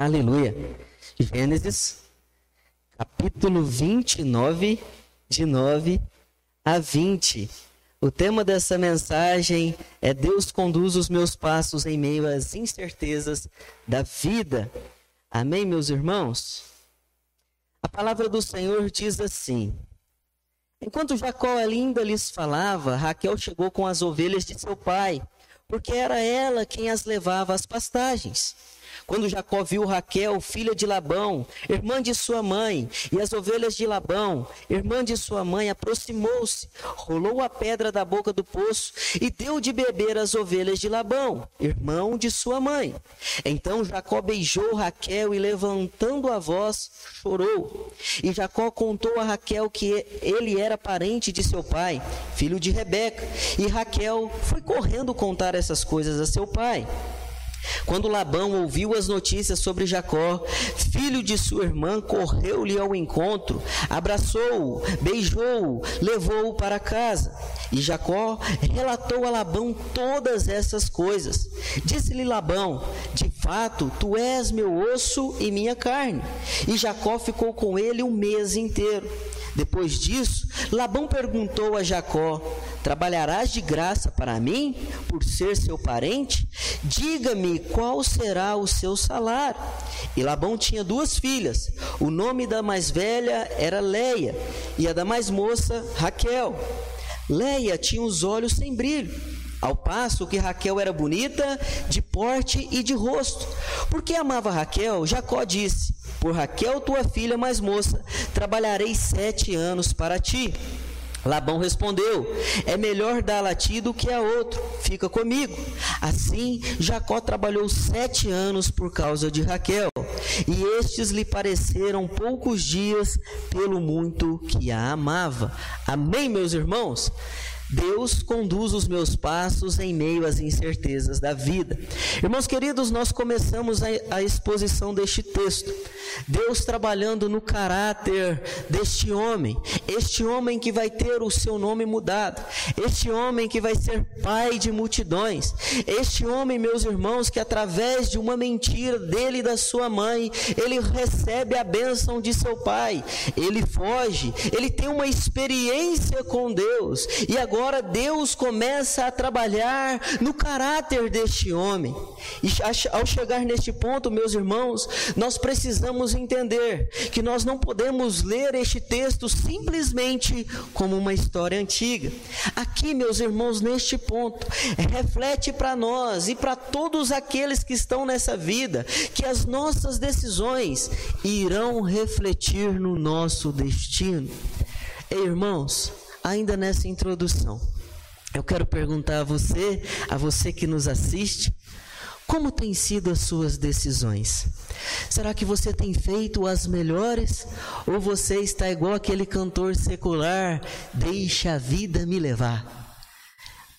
Aleluia. Gênesis, capítulo 29, de 9 a 20. O tema dessa mensagem é Deus conduz os meus passos em meio às incertezas da vida. Amém, meus irmãos? A palavra do Senhor diz assim: Enquanto Jacó ainda lhes falava, Raquel chegou com as ovelhas de seu pai, porque era ela quem as levava às pastagens. Quando Jacó viu Raquel, filha de Labão, irmã de sua mãe, e as ovelhas de Labão, irmã de sua mãe, aproximou-se, rolou a pedra da boca do poço e deu de beber às ovelhas de Labão, irmão de sua mãe. Então Jacó beijou Raquel e, levantando a voz, chorou. E Jacó contou a Raquel que ele era parente de seu pai, filho de Rebeca. E Raquel foi correndo contar essas coisas a seu pai. Quando Labão ouviu as notícias sobre Jacó, filho de sua irmã, correu-lhe ao encontro, abraçou-o, beijou-o, levou-o para casa. E Jacó relatou a Labão todas essas coisas. Disse-lhe Labão: De fato, tu és meu osso e minha carne. E Jacó ficou com ele um mês inteiro. Depois disso, Labão perguntou a Jacó: Trabalharás de graça para mim, por ser seu parente? Diga-me qual será o seu salário. E Labão tinha duas filhas. O nome da mais velha era Leia, e a da mais moça, Raquel. Leia tinha os olhos sem brilho, ao passo que Raquel era bonita, de porte e de rosto. Porque amava Raquel, Jacó disse: Por Raquel, tua filha mais moça, trabalharei sete anos para ti. Labão respondeu: É melhor dar-la a ti do que a outro, fica comigo. Assim, Jacó trabalhou sete anos por causa de Raquel, e estes lhe pareceram poucos dias pelo muito que a amava. Amém, meus irmãos? Deus conduz os meus passos em meio às incertezas da vida. Irmãos queridos, nós começamos a, a, exposição deste texto. Deus trabalhando no caráter deste homem, este homem que vai ter o seu nome mudado, este homem que vai ser pai de multidões, este homem, meus irmãos, que através de uma mentira dele e da sua mãe, ele recebe a bênção de seu pai, ele foge, ele tem uma experiência com Deus. E agora agora Deus começa a trabalhar no caráter deste homem. E ao chegar neste ponto, meus irmãos, nós precisamos entender que nós não podemos ler este texto simplesmente como uma história antiga. Aqui, meus irmãos, neste ponto, reflete para nós e para todos aqueles que estão nessa vida que as nossas decisões irão refletir no nosso destino. Ei, irmãos, ainda nessa introdução, eu quero perguntar a você, a você que nos assiste, como têm sido as suas decisões? Será que você tem feito as melhores? Ou você está igual aquele cantor secular, deixa a vida me levar?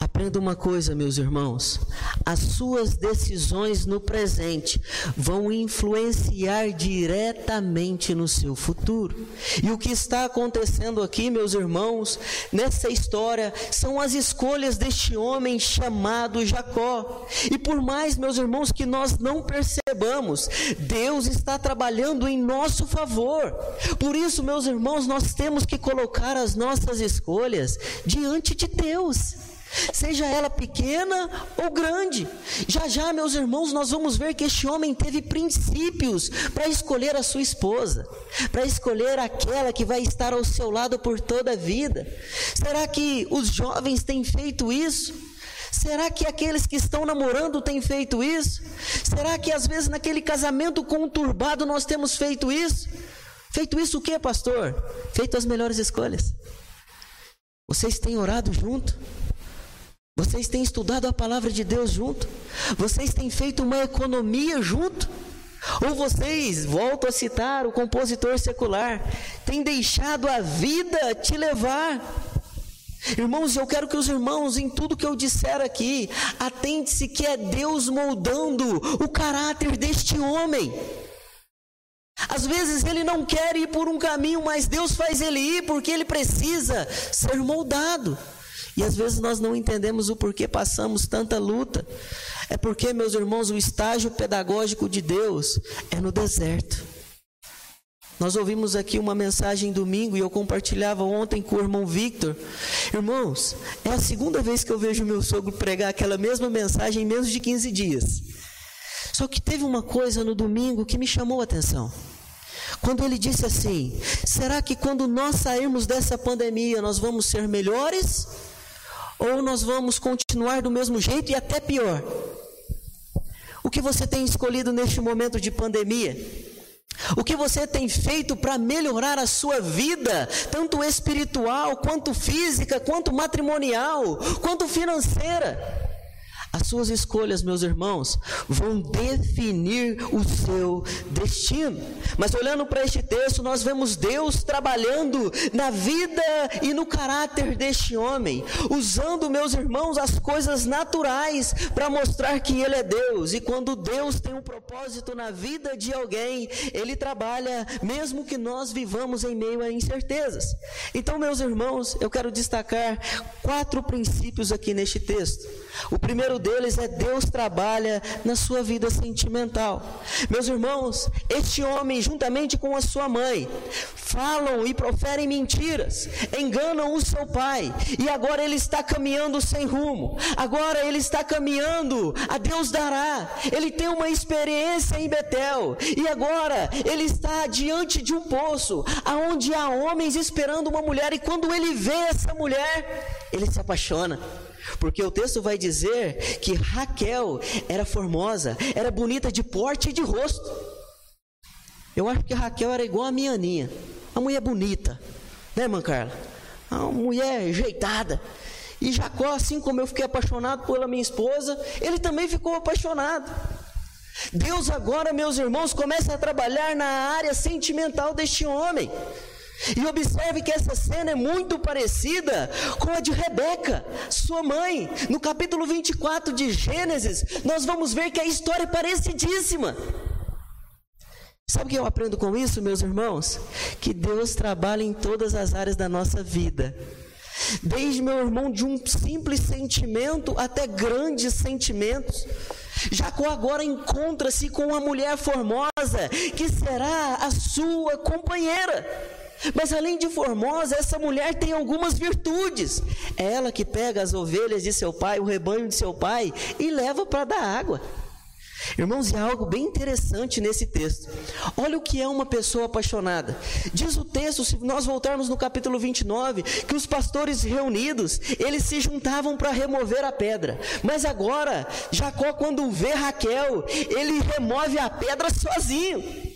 Aprenda uma coisa, meus irmãos: as suas decisões no presente vão influenciar diretamente no seu futuro. E o que está acontecendo aqui, meus irmãos, nessa história, são as escolhas deste homem chamado Jacó. E por mais, meus irmãos, que nós não percebamos, Deus está trabalhando em nosso favor. Por isso, meus irmãos, nós temos que colocar as nossas escolhas diante de Deus seja ela pequena ou grande. Já já, meus irmãos, nós vamos ver que este homem teve princípios para escolher a sua esposa, para escolher aquela que vai estar ao seu lado por toda a vida. Será que os jovens têm feito isso? Será que aqueles que estão namorando têm feito isso? Será que às vezes naquele casamento conturbado nós temos feito isso? Feito isso o que, pastor? Feito as melhores escolhas. Vocês têm orado junto? Vocês têm estudado a palavra de Deus junto? Vocês têm feito uma economia junto? Ou vocês, volto a citar o compositor secular, têm deixado a vida te levar? Irmãos, eu quero que os irmãos, em tudo que eu disser aqui, atente-se que é Deus moldando o caráter deste homem. Às vezes ele não quer ir por um caminho, mas Deus faz ele ir porque ele precisa ser moldado. E às vezes nós não entendemos o porquê passamos tanta luta. É porque, meus irmãos, o estágio pedagógico de Deus é no deserto. Nós ouvimos aqui uma mensagem domingo e eu compartilhava ontem com o irmão Victor. Irmãos, é a segunda vez que eu vejo meu sogro pregar aquela mesma mensagem em menos de 15 dias. Só que teve uma coisa no domingo que me chamou a atenção. Quando ele disse assim: será que quando nós sairmos dessa pandemia nós vamos ser melhores? Ou nós vamos continuar do mesmo jeito e até pior? O que você tem escolhido neste momento de pandemia? O que você tem feito para melhorar a sua vida, tanto espiritual, quanto física, quanto matrimonial, quanto financeira? As suas escolhas, meus irmãos, vão definir o seu destino. Mas olhando para este texto, nós vemos Deus trabalhando na vida e no caráter deste homem, usando, meus irmãos, as coisas naturais para mostrar que Ele é Deus. E quando Deus tem um propósito na vida de alguém, Ele trabalha, mesmo que nós vivamos em meio a incertezas. Então, meus irmãos, eu quero destacar quatro princípios aqui neste texto. O primeiro deles é Deus trabalha na sua vida sentimental. Meus irmãos, este homem, juntamente com a sua mãe, falam e proferem mentiras, enganam o seu pai, e agora ele está caminhando sem rumo, agora ele está caminhando, a Deus dará. Ele tem uma experiência em Betel, e agora ele está diante de um poço, aonde há homens esperando uma mulher, e quando ele vê essa mulher, ele se apaixona. Porque o texto vai dizer que Raquel era formosa, era bonita de porte e de rosto. Eu acho que Raquel era igual a minha Aninha, uma mulher bonita, né, irmã Carla? Uma mulher ajeitada. E Jacó, assim como eu fiquei apaixonado pela minha esposa, ele também ficou apaixonado. Deus agora, meus irmãos, começa a trabalhar na área sentimental deste homem. E observe que essa cena é muito parecida com a de Rebeca, sua mãe. No capítulo 24 de Gênesis, nós vamos ver que a história é parecidíssima. Sabe o que eu aprendo com isso, meus irmãos? Que Deus trabalha em todas as áreas da nossa vida. Desde meu irmão, de um simples sentimento até grandes sentimentos. Jacó agora encontra-se com uma mulher formosa que será a sua companheira. Mas além de formosa, essa mulher tem algumas virtudes. É ela que pega as ovelhas de seu pai, o rebanho de seu pai, e leva para dar água. Irmãos, e há algo bem interessante nesse texto. Olha o que é uma pessoa apaixonada. Diz o texto, se nós voltarmos no capítulo 29, que os pastores reunidos, eles se juntavam para remover a pedra. Mas agora, Jacó, quando vê Raquel, ele remove a pedra sozinho.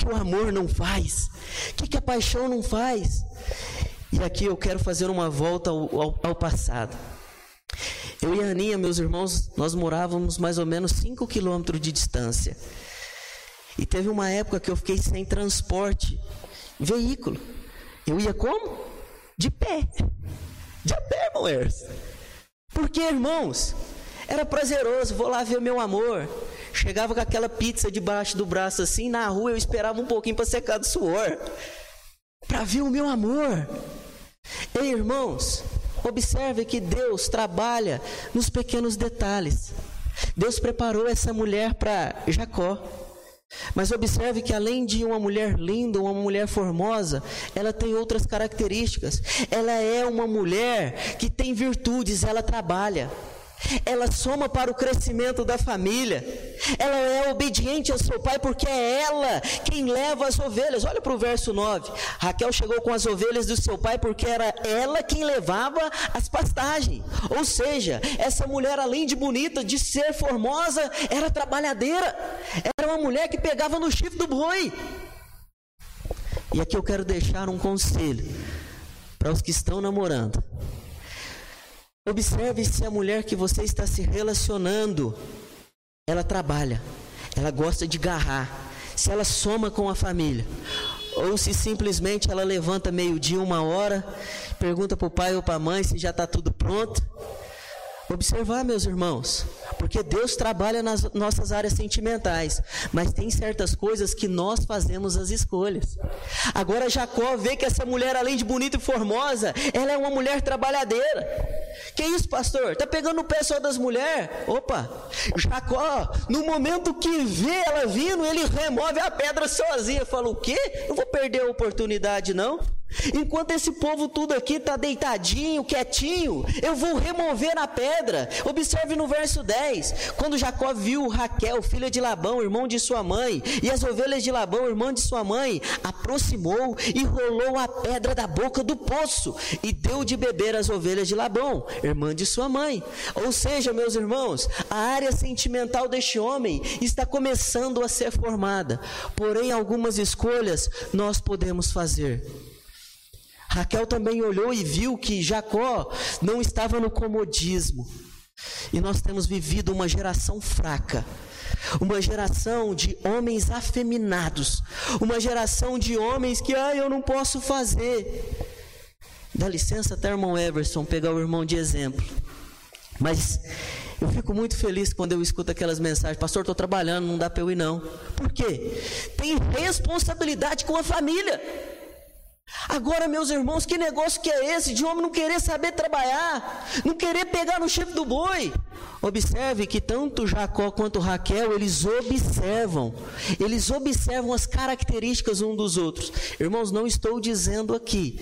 Que, o amor não faz? O que, que a paixão não faz? E aqui eu quero fazer uma volta ao, ao, ao passado. Eu e a Aninha, meus irmãos, nós morávamos mais ou menos 5 quilômetros de distância. E teve uma época que eu fiquei sem transporte, veículo. Eu ia como? De pé. De pé, irmão Porque, irmãos, era prazeroso, vou lá ver meu amor. Chegava com aquela pizza debaixo do braço assim, na rua eu esperava um pouquinho para secar do suor, para ver o meu amor. Ei, irmãos, observe que Deus trabalha nos pequenos detalhes. Deus preparou essa mulher para Jacó. Mas observe que além de uma mulher linda, uma mulher formosa, ela tem outras características. Ela é uma mulher que tem virtudes, ela trabalha ela soma para o crescimento da família, ela é obediente ao seu pai, porque é ela quem leva as ovelhas. Olha para o verso 9: Raquel chegou com as ovelhas do seu pai, porque era ela quem levava as pastagens. Ou seja, essa mulher, além de bonita, de ser formosa, era trabalhadeira, era uma mulher que pegava no chifre do boi. E aqui eu quero deixar um conselho para os que estão namorando. Observe se a mulher que você está se relacionando, ela trabalha, ela gosta de garrar, se ela soma com a família, ou se simplesmente ela levanta meio-dia, uma hora, pergunta para o pai ou para a mãe se já está tudo pronto, observar, meus irmãos, porque Deus trabalha nas nossas áreas sentimentais, mas tem certas coisas que nós fazemos as escolhas. Agora Jacó vê que essa mulher, além de bonita e formosa, ela é uma mulher trabalhadeira. Que isso, pastor? Tá pegando o pé só das mulheres? Opa! Jacó, no momento que vê ela vindo, ele remove a pedra sozinho. Fala, o quê? Eu vou perder a oportunidade, não? Enquanto esse povo tudo aqui está deitadinho, quietinho, eu vou remover a pedra. Observe no verso 10: quando Jacó viu Raquel, filha de Labão, irmão de sua mãe, e as ovelhas de Labão, irmão de sua mãe, aproximou e rolou a pedra da boca do poço e deu de beber às ovelhas de Labão, irmã de sua mãe. Ou seja, meus irmãos, a área sentimental deste homem está começando a ser formada, porém, algumas escolhas nós podemos fazer. Raquel também olhou e viu que Jacó não estava no comodismo. E nós temos vivido uma geração fraca, uma geração de homens afeminados, uma geração de homens que, ah, eu não posso fazer. Dá licença até irmão Everson pegar o irmão de exemplo. Mas eu fico muito feliz quando eu escuto aquelas mensagens, pastor, estou trabalhando, não dá para eu ir não. Por quê? Tem responsabilidade com a família. Agora, meus irmãos, que negócio que é esse de homem não querer saber trabalhar, não querer pegar no chifre do boi? Observe que tanto Jacó quanto Raquel, eles observam, eles observam as características um dos outros. Irmãos, não estou dizendo aqui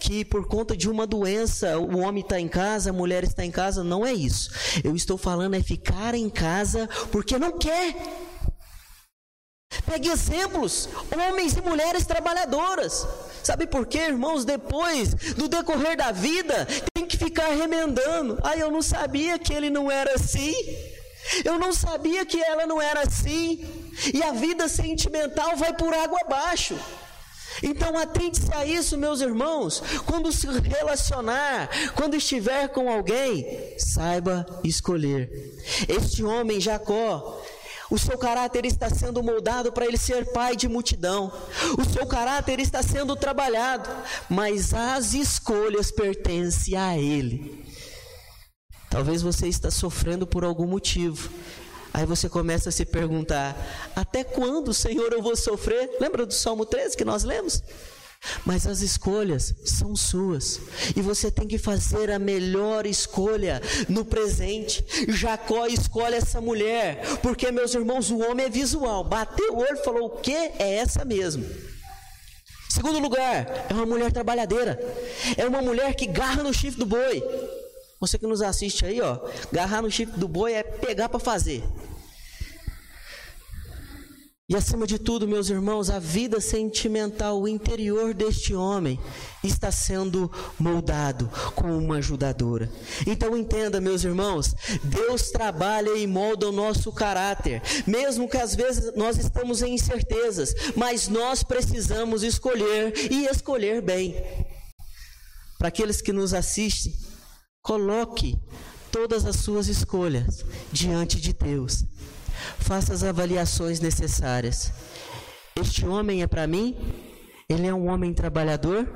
que por conta de uma doença o homem está em casa, a mulher está em casa, não é isso. Eu estou falando é ficar em casa porque não quer. Pegue exemplos, homens e mulheres trabalhadoras. Sabe por quê, irmãos? Depois, do decorrer da vida, tem que ficar remendando. Ah, eu não sabia que ele não era assim. Eu não sabia que ela não era assim. E a vida sentimental vai por água abaixo. Então atente-se a isso, meus irmãos. Quando se relacionar, quando estiver com alguém, saiba escolher. Este homem, Jacó, o seu caráter está sendo moldado para ele ser pai de multidão. O seu caráter está sendo trabalhado, mas as escolhas pertencem a ele. Talvez você está sofrendo por algum motivo. Aí você começa a se perguntar: até quando, Senhor, eu vou sofrer? Lembra do Salmo 13 que nós lemos? Mas as escolhas são suas. E você tem que fazer a melhor escolha no presente. Jacó escolhe essa mulher. Porque, meus irmãos, o homem é visual. Bateu o olho e falou: o que? É essa mesmo. Segundo lugar, é uma mulher trabalhadeira. É uma mulher que garra no chifre do boi. Você que nos assiste aí, ó, garrar no chifre do boi é pegar para fazer. E acima de tudo, meus irmãos, a vida sentimental, o interior deste homem está sendo moldado com uma ajudadora. Então entenda, meus irmãos, Deus trabalha e molda o nosso caráter, mesmo que às vezes nós estamos em incertezas, mas nós precisamos escolher e escolher bem. Para aqueles que nos assistem, coloque todas as suas escolhas diante de Deus Faça as avaliações necessárias. Este homem é para mim? Ele é um homem trabalhador?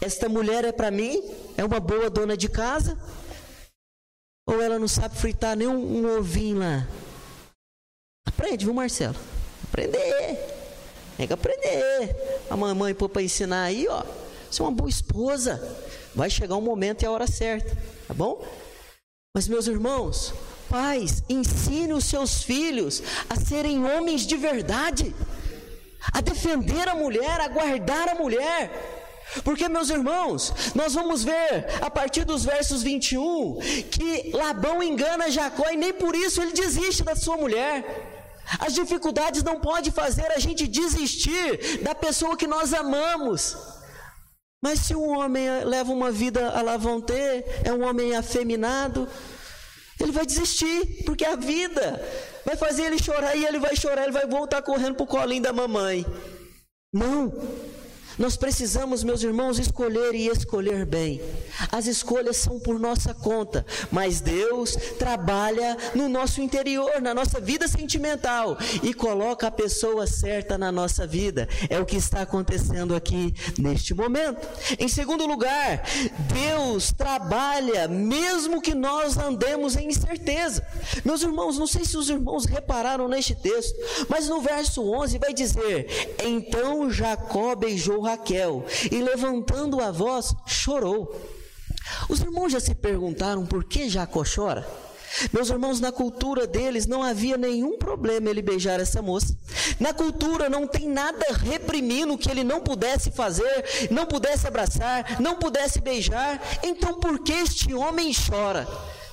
Esta mulher é para mim? É uma boa dona de casa? Ou ela não sabe fritar nem um, um ovinho lá? Aprende, viu, Marcelo? Aprender. Tem que aprender. A mamãe pôr para ensinar aí, ó. Você é uma boa esposa. Vai chegar um momento e a hora certa, tá bom? Mas, meus irmãos, Pais, ensine os seus filhos a serem homens de verdade, a defender a mulher, a guardar a mulher. Porque, meus irmãos, nós vamos ver a partir dos versos 21 que Labão engana Jacó e nem por isso ele desiste da sua mulher. As dificuldades não podem fazer a gente desistir da pessoa que nós amamos. Mas se um homem leva uma vida a lavonter, é um homem afeminado, ele vai desistir, porque a vida vai fazer ele chorar e ele vai chorar, ele vai voltar correndo para o colinho da mamãe. Não, Nós precisamos, meus irmãos, escolher e escolher bem. As escolhas são por nossa conta, mas Deus trabalha no nosso interior, na nossa vida sentimental e coloca a pessoa certa na nossa vida. É o que está acontecendo aqui neste momento. Em segundo lugar, Deus trabalha mesmo que nós andemos em incerteza. Meus irmãos, não sei se os irmãos repararam neste texto, mas no verso 11 vai dizer: Então Jacó beijou Raquel e levantando a voz chorou. Os irmãos já se perguntaram por que Jacó chora? Meus irmãos, na cultura deles não havia nenhum problema ele beijar essa moça. Na cultura não tem nada reprimindo que ele não pudesse fazer, não pudesse abraçar, não pudesse beijar. Então por que este homem chora?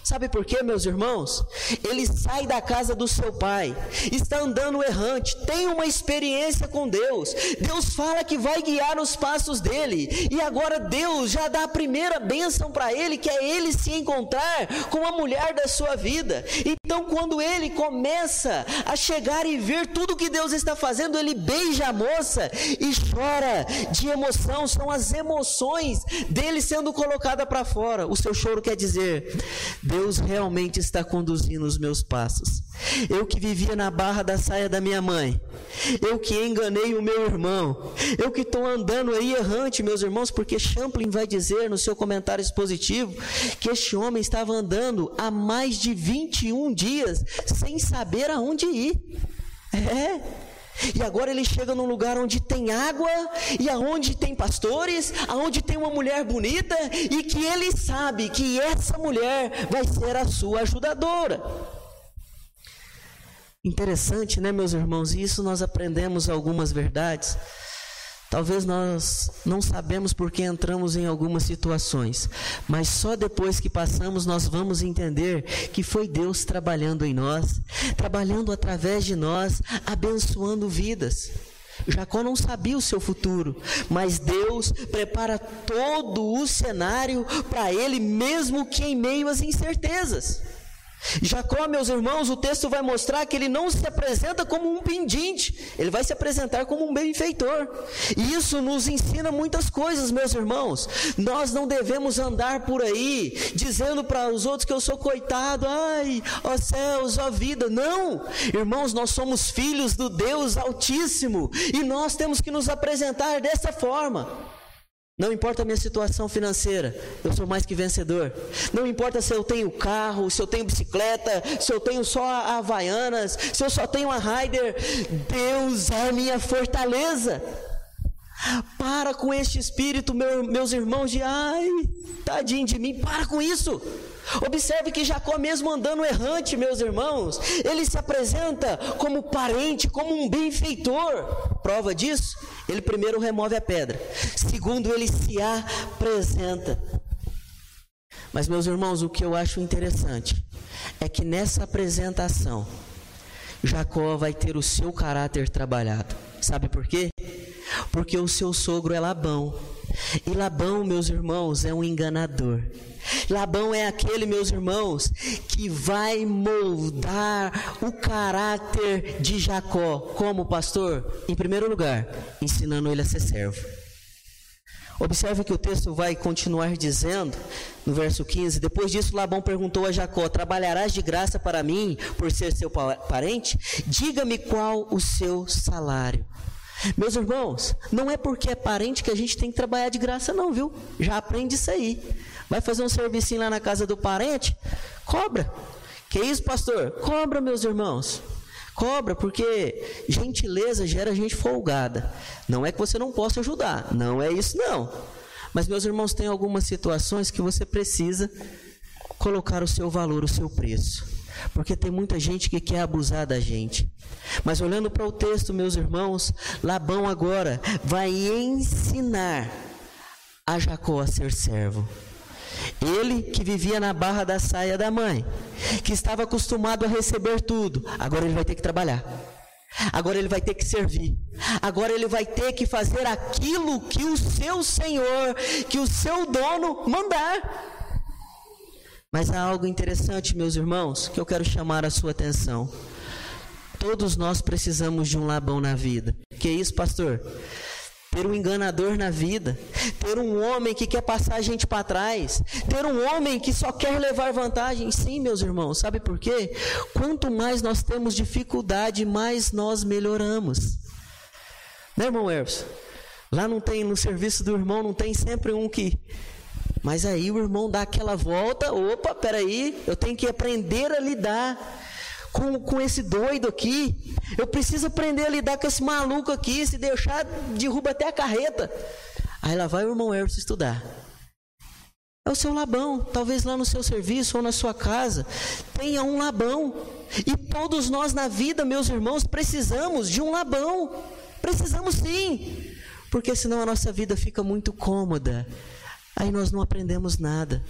Sabe por quê, meus irmãos? Ele sai da casa do seu pai, está andando errante, tem uma experiência com Deus. Deus fala que vai guiar os passos dele, e agora Deus já dá a primeira bênção para ele, que é ele se encontrar com a mulher da sua vida. Então, quando ele começa a chegar e ver tudo que Deus está fazendo, ele beija a moça e chora de emoção. São as emoções dele sendo colocada para fora. O seu choro quer dizer: Deus realmente está conduzindo os meus passos. Eu que vivia na barra da saia da minha mãe, eu que enganei o meu irmão, eu que estou andando aí errante, meus irmãos, porque Champlin vai dizer no seu comentário expositivo que este homem estava andando há mais de 21 dias sem saber aonde ir. É. E agora ele chega num lugar onde tem água e aonde tem pastores, aonde tem uma mulher bonita e que ele sabe que essa mulher vai ser a sua ajudadora. Interessante, né, meus irmãos? Isso nós aprendemos algumas verdades. Talvez nós não sabemos por que entramos em algumas situações, mas só depois que passamos nós vamos entender que foi Deus trabalhando em nós, trabalhando através de nós, abençoando vidas. Jacó não sabia o seu futuro, mas Deus prepara todo o cenário para ele, mesmo que em meio às incertezas. Jacó, meus irmãos, o texto vai mostrar que ele não se apresenta como um pendente, ele vai se apresentar como um benfeitor. E isso nos ensina muitas coisas, meus irmãos. Nós não devemos andar por aí dizendo para os outros que eu sou coitado, ai, ó céus, ó vida. Não, irmãos, nós somos filhos do Deus Altíssimo e nós temos que nos apresentar dessa forma. Não importa a minha situação financeira, eu sou mais que vencedor. Não importa se eu tenho carro, se eu tenho bicicleta, se eu tenho só a Havaianas, se eu só tenho a Ryder, Deus é minha fortaleza. Para com este espírito, meu, meus irmãos, de ai, tadinho de mim, para com isso. Observe que Jacó, mesmo andando errante, meus irmãos, ele se apresenta como parente, como um benfeitor. Prova disso, ele primeiro remove a pedra, segundo, ele se apresenta. Mas, meus irmãos, o que eu acho interessante é que nessa apresentação, Jacó vai ter o seu caráter trabalhado. Sabe por quê? Porque o seu sogro é Labão. E Labão, meus irmãos, é um enganador. Labão é aquele, meus irmãos, que vai moldar o caráter de Jacó. Como pastor? Em primeiro lugar, ensinando ele a ser servo. Observe que o texto vai continuar dizendo, no verso 15: Depois disso, Labão perguntou a Jacó: Trabalharás de graça para mim, por ser seu parente? Diga-me qual o seu salário. Meus irmãos, não é porque é parente que a gente tem que trabalhar de graça, não, viu? Já aprende isso aí. Vai fazer um serviço lá na casa do parente? Cobra. Que isso, pastor? Cobra, meus irmãos. Cobra, porque gentileza gera gente folgada. Não é que você não possa ajudar, não é isso não. Mas meus irmãos, tem algumas situações que você precisa colocar o seu valor, o seu preço. Porque tem muita gente que quer abusar da gente. Mas olhando para o texto, meus irmãos, Labão agora vai ensinar a Jacó a ser servo. Ele que vivia na barra da saia da mãe, que estava acostumado a receber tudo, agora ele vai ter que trabalhar. Agora ele vai ter que servir. Agora ele vai ter que fazer aquilo que o seu senhor, que o seu dono mandar. Mas há algo interessante, meus irmãos, que eu quero chamar a sua atenção. Todos nós precisamos de um Labão na vida. Que isso, pastor? ter um enganador na vida, ter um homem que quer passar a gente para trás, ter um homem que só quer levar vantagem. Sim, meus irmãos, sabe por quê? Quanto mais nós temos dificuldade, mais nós melhoramos. Né, irmão Erson? Lá não tem, no serviço do irmão, não tem sempre um que. Mas aí o irmão dá aquela volta, opa, peraí, eu tenho que aprender a lidar com, com esse doido aqui. Eu preciso aprender a lidar com esse maluco aqui. Se deixar, derruba até a carreta. Aí lá vai o irmão Erso estudar. É o seu labão, talvez lá no seu serviço ou na sua casa, tenha um labão. E todos nós na vida, meus irmãos, precisamos de um labão. Precisamos sim, porque senão a nossa vida fica muito cômoda. Aí nós não aprendemos nada.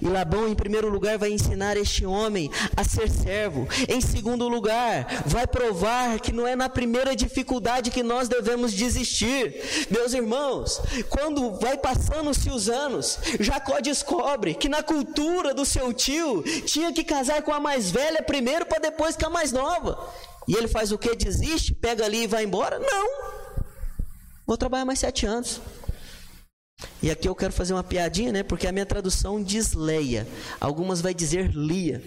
E Labão, em primeiro lugar, vai ensinar este homem a ser servo. Em segundo lugar, vai provar que não é na primeira dificuldade que nós devemos desistir. Meus irmãos, quando vai passando-se os anos, Jacó descobre que na cultura do seu tio tinha que casar com a mais velha primeiro para depois com a mais nova. E ele faz o que? Desiste? Pega ali e vai embora? Não. Vou trabalhar mais sete anos. E aqui eu quero fazer uma piadinha, né? Porque a minha tradução diz Leia. Algumas vai dizer Lia.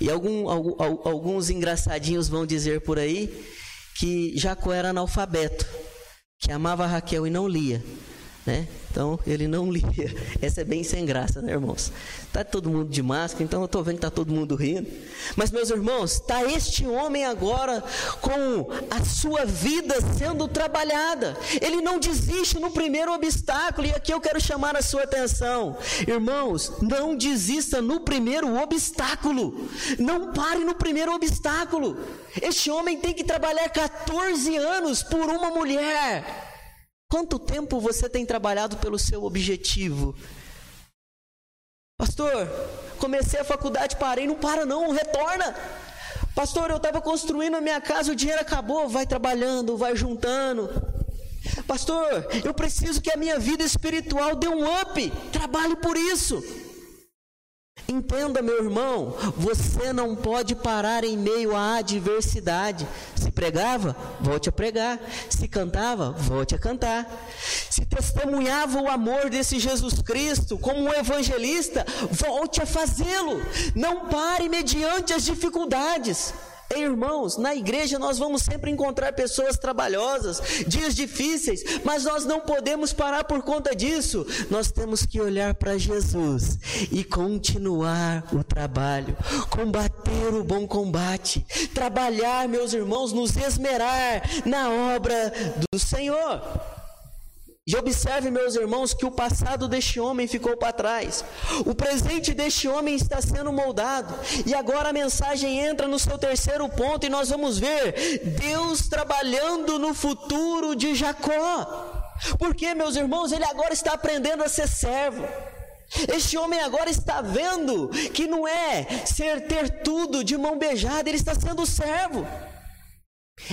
E algum, alguns engraçadinhos vão dizer por aí que Jacó era analfabeto, que amava Raquel e não lia. Né? Então ele não lia. Essa é bem sem graça, né, irmãos? Tá todo mundo de máscara, então eu estou vendo que tá todo mundo rindo. Mas meus irmãos, está este homem agora com a sua vida sendo trabalhada. Ele não desiste no primeiro obstáculo e aqui eu quero chamar a sua atenção. Irmãos, não desista no primeiro obstáculo. Não pare no primeiro obstáculo. Este homem tem que trabalhar 14 anos por uma mulher. Quanto tempo você tem trabalhado pelo seu objetivo? Pastor, comecei a faculdade, parei, não para não, retorna. Pastor, eu estava construindo a minha casa, o dinheiro acabou, vai trabalhando, vai juntando. Pastor, eu preciso que a minha vida espiritual dê um up, trabalhe por isso. Entenda, meu irmão, você não pode parar em meio à adversidade. Se pregava, volte a pregar. Se cantava, volte a cantar. Se testemunhava o amor desse Jesus Cristo como um evangelista, volte a fazê-lo. Não pare mediante as dificuldades. Irmãos, na igreja nós vamos sempre encontrar pessoas trabalhosas, dias difíceis, mas nós não podemos parar por conta disso. Nós temos que olhar para Jesus e continuar o trabalho, combater o bom combate, trabalhar, meus irmãos, nos esmerar na obra do Senhor. E observe, meus irmãos, que o passado deste homem ficou para trás. O presente deste homem está sendo moldado. E agora a mensagem entra no seu terceiro ponto e nós vamos ver Deus trabalhando no futuro de Jacó. Porque, meus irmãos, ele agora está aprendendo a ser servo. Este homem agora está vendo que não é ser ter tudo de mão beijada, ele está sendo servo.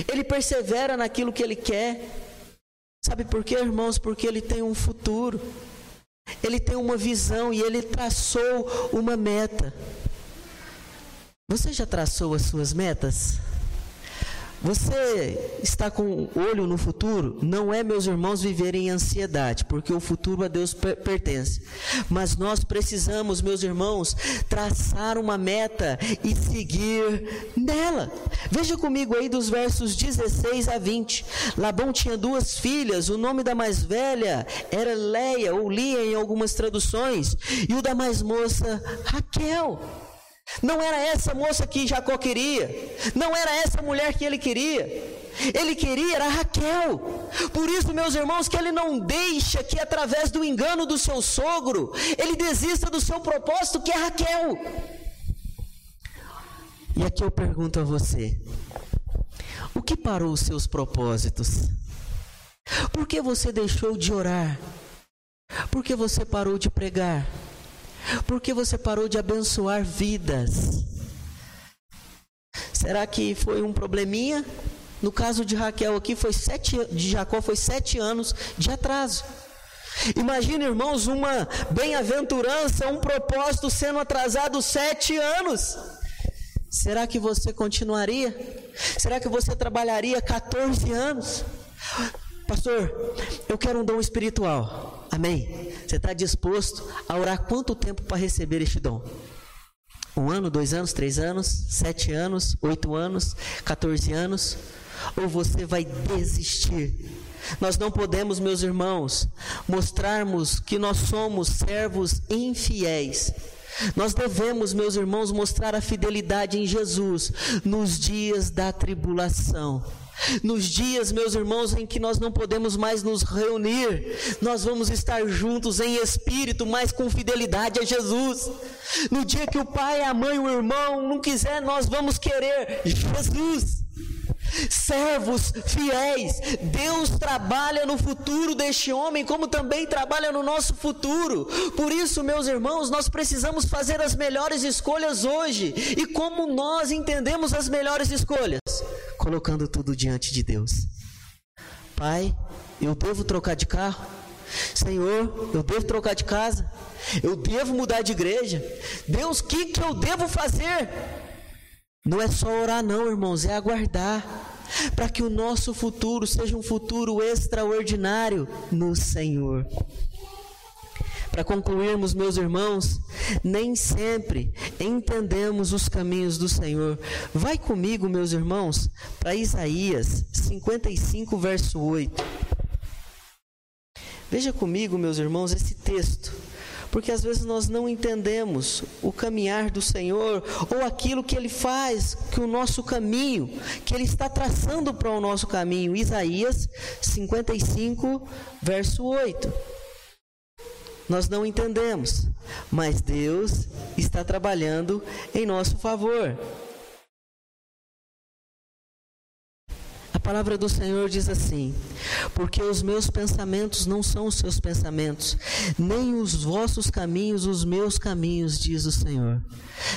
Ele persevera naquilo que ele quer. Sabe por quê, irmãos? Porque ele tem um futuro, ele tem uma visão e ele traçou uma meta. Você já traçou as suas metas? Você está com olho no futuro? Não é, meus irmãos, viver em ansiedade, porque o futuro a Deus pertence. Mas nós precisamos, meus irmãos, traçar uma meta e seguir nela. Veja comigo aí dos versos 16 a 20. Labão tinha duas filhas, o nome da mais velha era Leia, ou Lia em algumas traduções, e o da mais moça, Raquel. Não era essa moça que Jacó queria. Não era essa mulher que ele queria. Ele queria era Raquel. Por isso, meus irmãos, que ele não deixa que através do engano do seu sogro, ele desista do seu propósito, que é Raquel. E aqui eu pergunto a você: o que parou os seus propósitos? Por que você deixou de orar? Por que você parou de pregar? Por que você parou de abençoar vidas? Será que foi um probleminha? No caso de Raquel aqui, foi sete, de Jacó foi sete anos de atraso. Imagina, irmãos, uma bem-aventurança, um propósito sendo atrasado sete anos. Será que você continuaria? Será que você trabalharia 14 anos? Pastor, eu quero um dom espiritual. Amém? Você está disposto a orar quanto tempo para receber este dom? Um ano, dois anos, três anos, sete anos, oito anos, 14 anos? Ou você vai desistir? Nós não podemos, meus irmãos, mostrarmos que nós somos servos infiéis. Nós devemos, meus irmãos, mostrar a fidelidade em Jesus nos dias da tribulação. Nos dias, meus irmãos, em que nós não podemos mais nos reunir, nós vamos estar juntos em espírito, mas com fidelidade a Jesus. No dia que o pai, a mãe, o irmão não quiser, nós vamos querer Jesus servos fiéis. Deus trabalha no futuro deste homem, como também trabalha no nosso futuro. Por isso, meus irmãos, nós precisamos fazer as melhores escolhas hoje. E como nós entendemos as melhores escolhas? Colocando tudo diante de Deus. Pai, eu devo trocar de carro? Senhor, eu devo trocar de casa? Eu devo mudar de igreja? Deus, o que, que eu devo fazer? Não é só orar, não, irmãos, é aguardar. Para que o nosso futuro seja um futuro extraordinário no Senhor. Para concluirmos, meus irmãos, nem sempre entendemos os caminhos do Senhor. Vai comigo, meus irmãos, para Isaías 55, verso 8. Veja comigo, meus irmãos, esse texto porque às vezes nós não entendemos o caminhar do Senhor ou aquilo que Ele faz, que o nosso caminho, que Ele está traçando para o nosso caminho. Isaías 55, verso 8. Nós não entendemos, mas Deus está trabalhando em nosso favor. palavra do Senhor diz assim: Porque os meus pensamentos não são os seus pensamentos, nem os vossos caminhos os meus caminhos, diz o Senhor.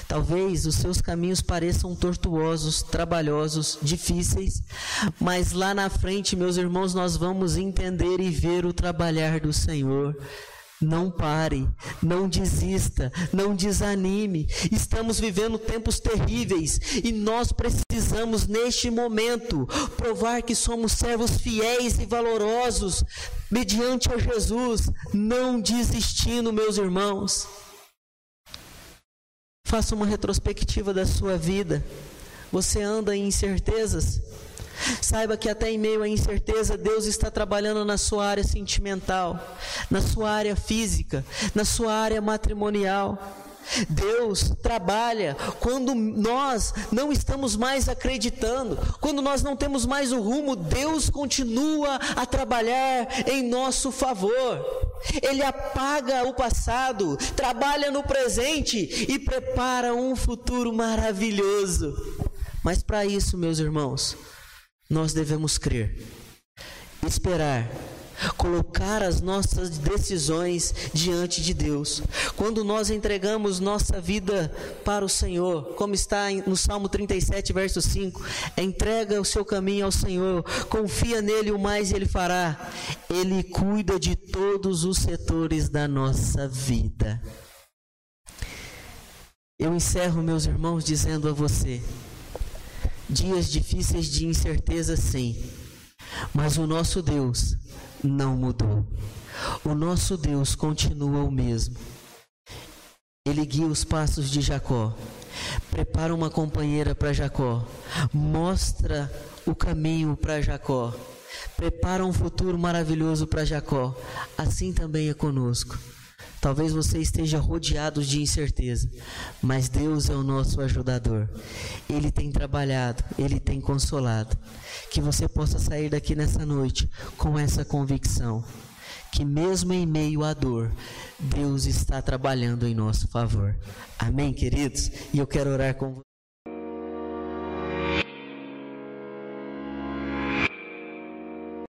Talvez os seus caminhos pareçam tortuosos, trabalhosos, difíceis, mas lá na frente, meus irmãos, nós vamos entender e ver o trabalhar do Senhor. Não pare, não desista, não desanime. Estamos vivendo tempos terríveis e nós precisamos, neste momento, provar que somos servos fiéis e valorosos mediante a Jesus, não desistindo, meus irmãos. Faça uma retrospectiva da sua vida. Você anda em incertezas? Saiba que até em meio à incerteza, Deus está trabalhando na sua área sentimental, na sua área física, na sua área matrimonial. Deus trabalha quando nós não estamos mais acreditando, quando nós não temos mais o rumo, Deus continua a trabalhar em nosso favor. Ele apaga o passado, trabalha no presente e prepara um futuro maravilhoso. Mas para isso, meus irmãos, nós devemos crer, esperar, colocar as nossas decisões diante de Deus. Quando nós entregamos nossa vida para o Senhor, como está no Salmo 37, verso 5, entrega o seu caminho ao Senhor, confia nele o mais ele fará. Ele cuida de todos os setores da nossa vida. Eu encerro, meus irmãos, dizendo a você: dias difíceis de incerteza, sim, mas o nosso Deus não mudou. O nosso Deus continua o mesmo. Ele guia os passos de Jacó, prepara uma companheira para Jacó, mostra o caminho para Jacó, prepara um futuro maravilhoso para Jacó. Assim também é conosco. Talvez você esteja rodeado de incerteza, mas Deus é o nosso ajudador. Ele tem trabalhado, ele tem consolado. Que você possa sair daqui nessa noite com essa convicção que mesmo em meio à dor, Deus está trabalhando em nosso favor. Amém, queridos? E eu quero orar com você.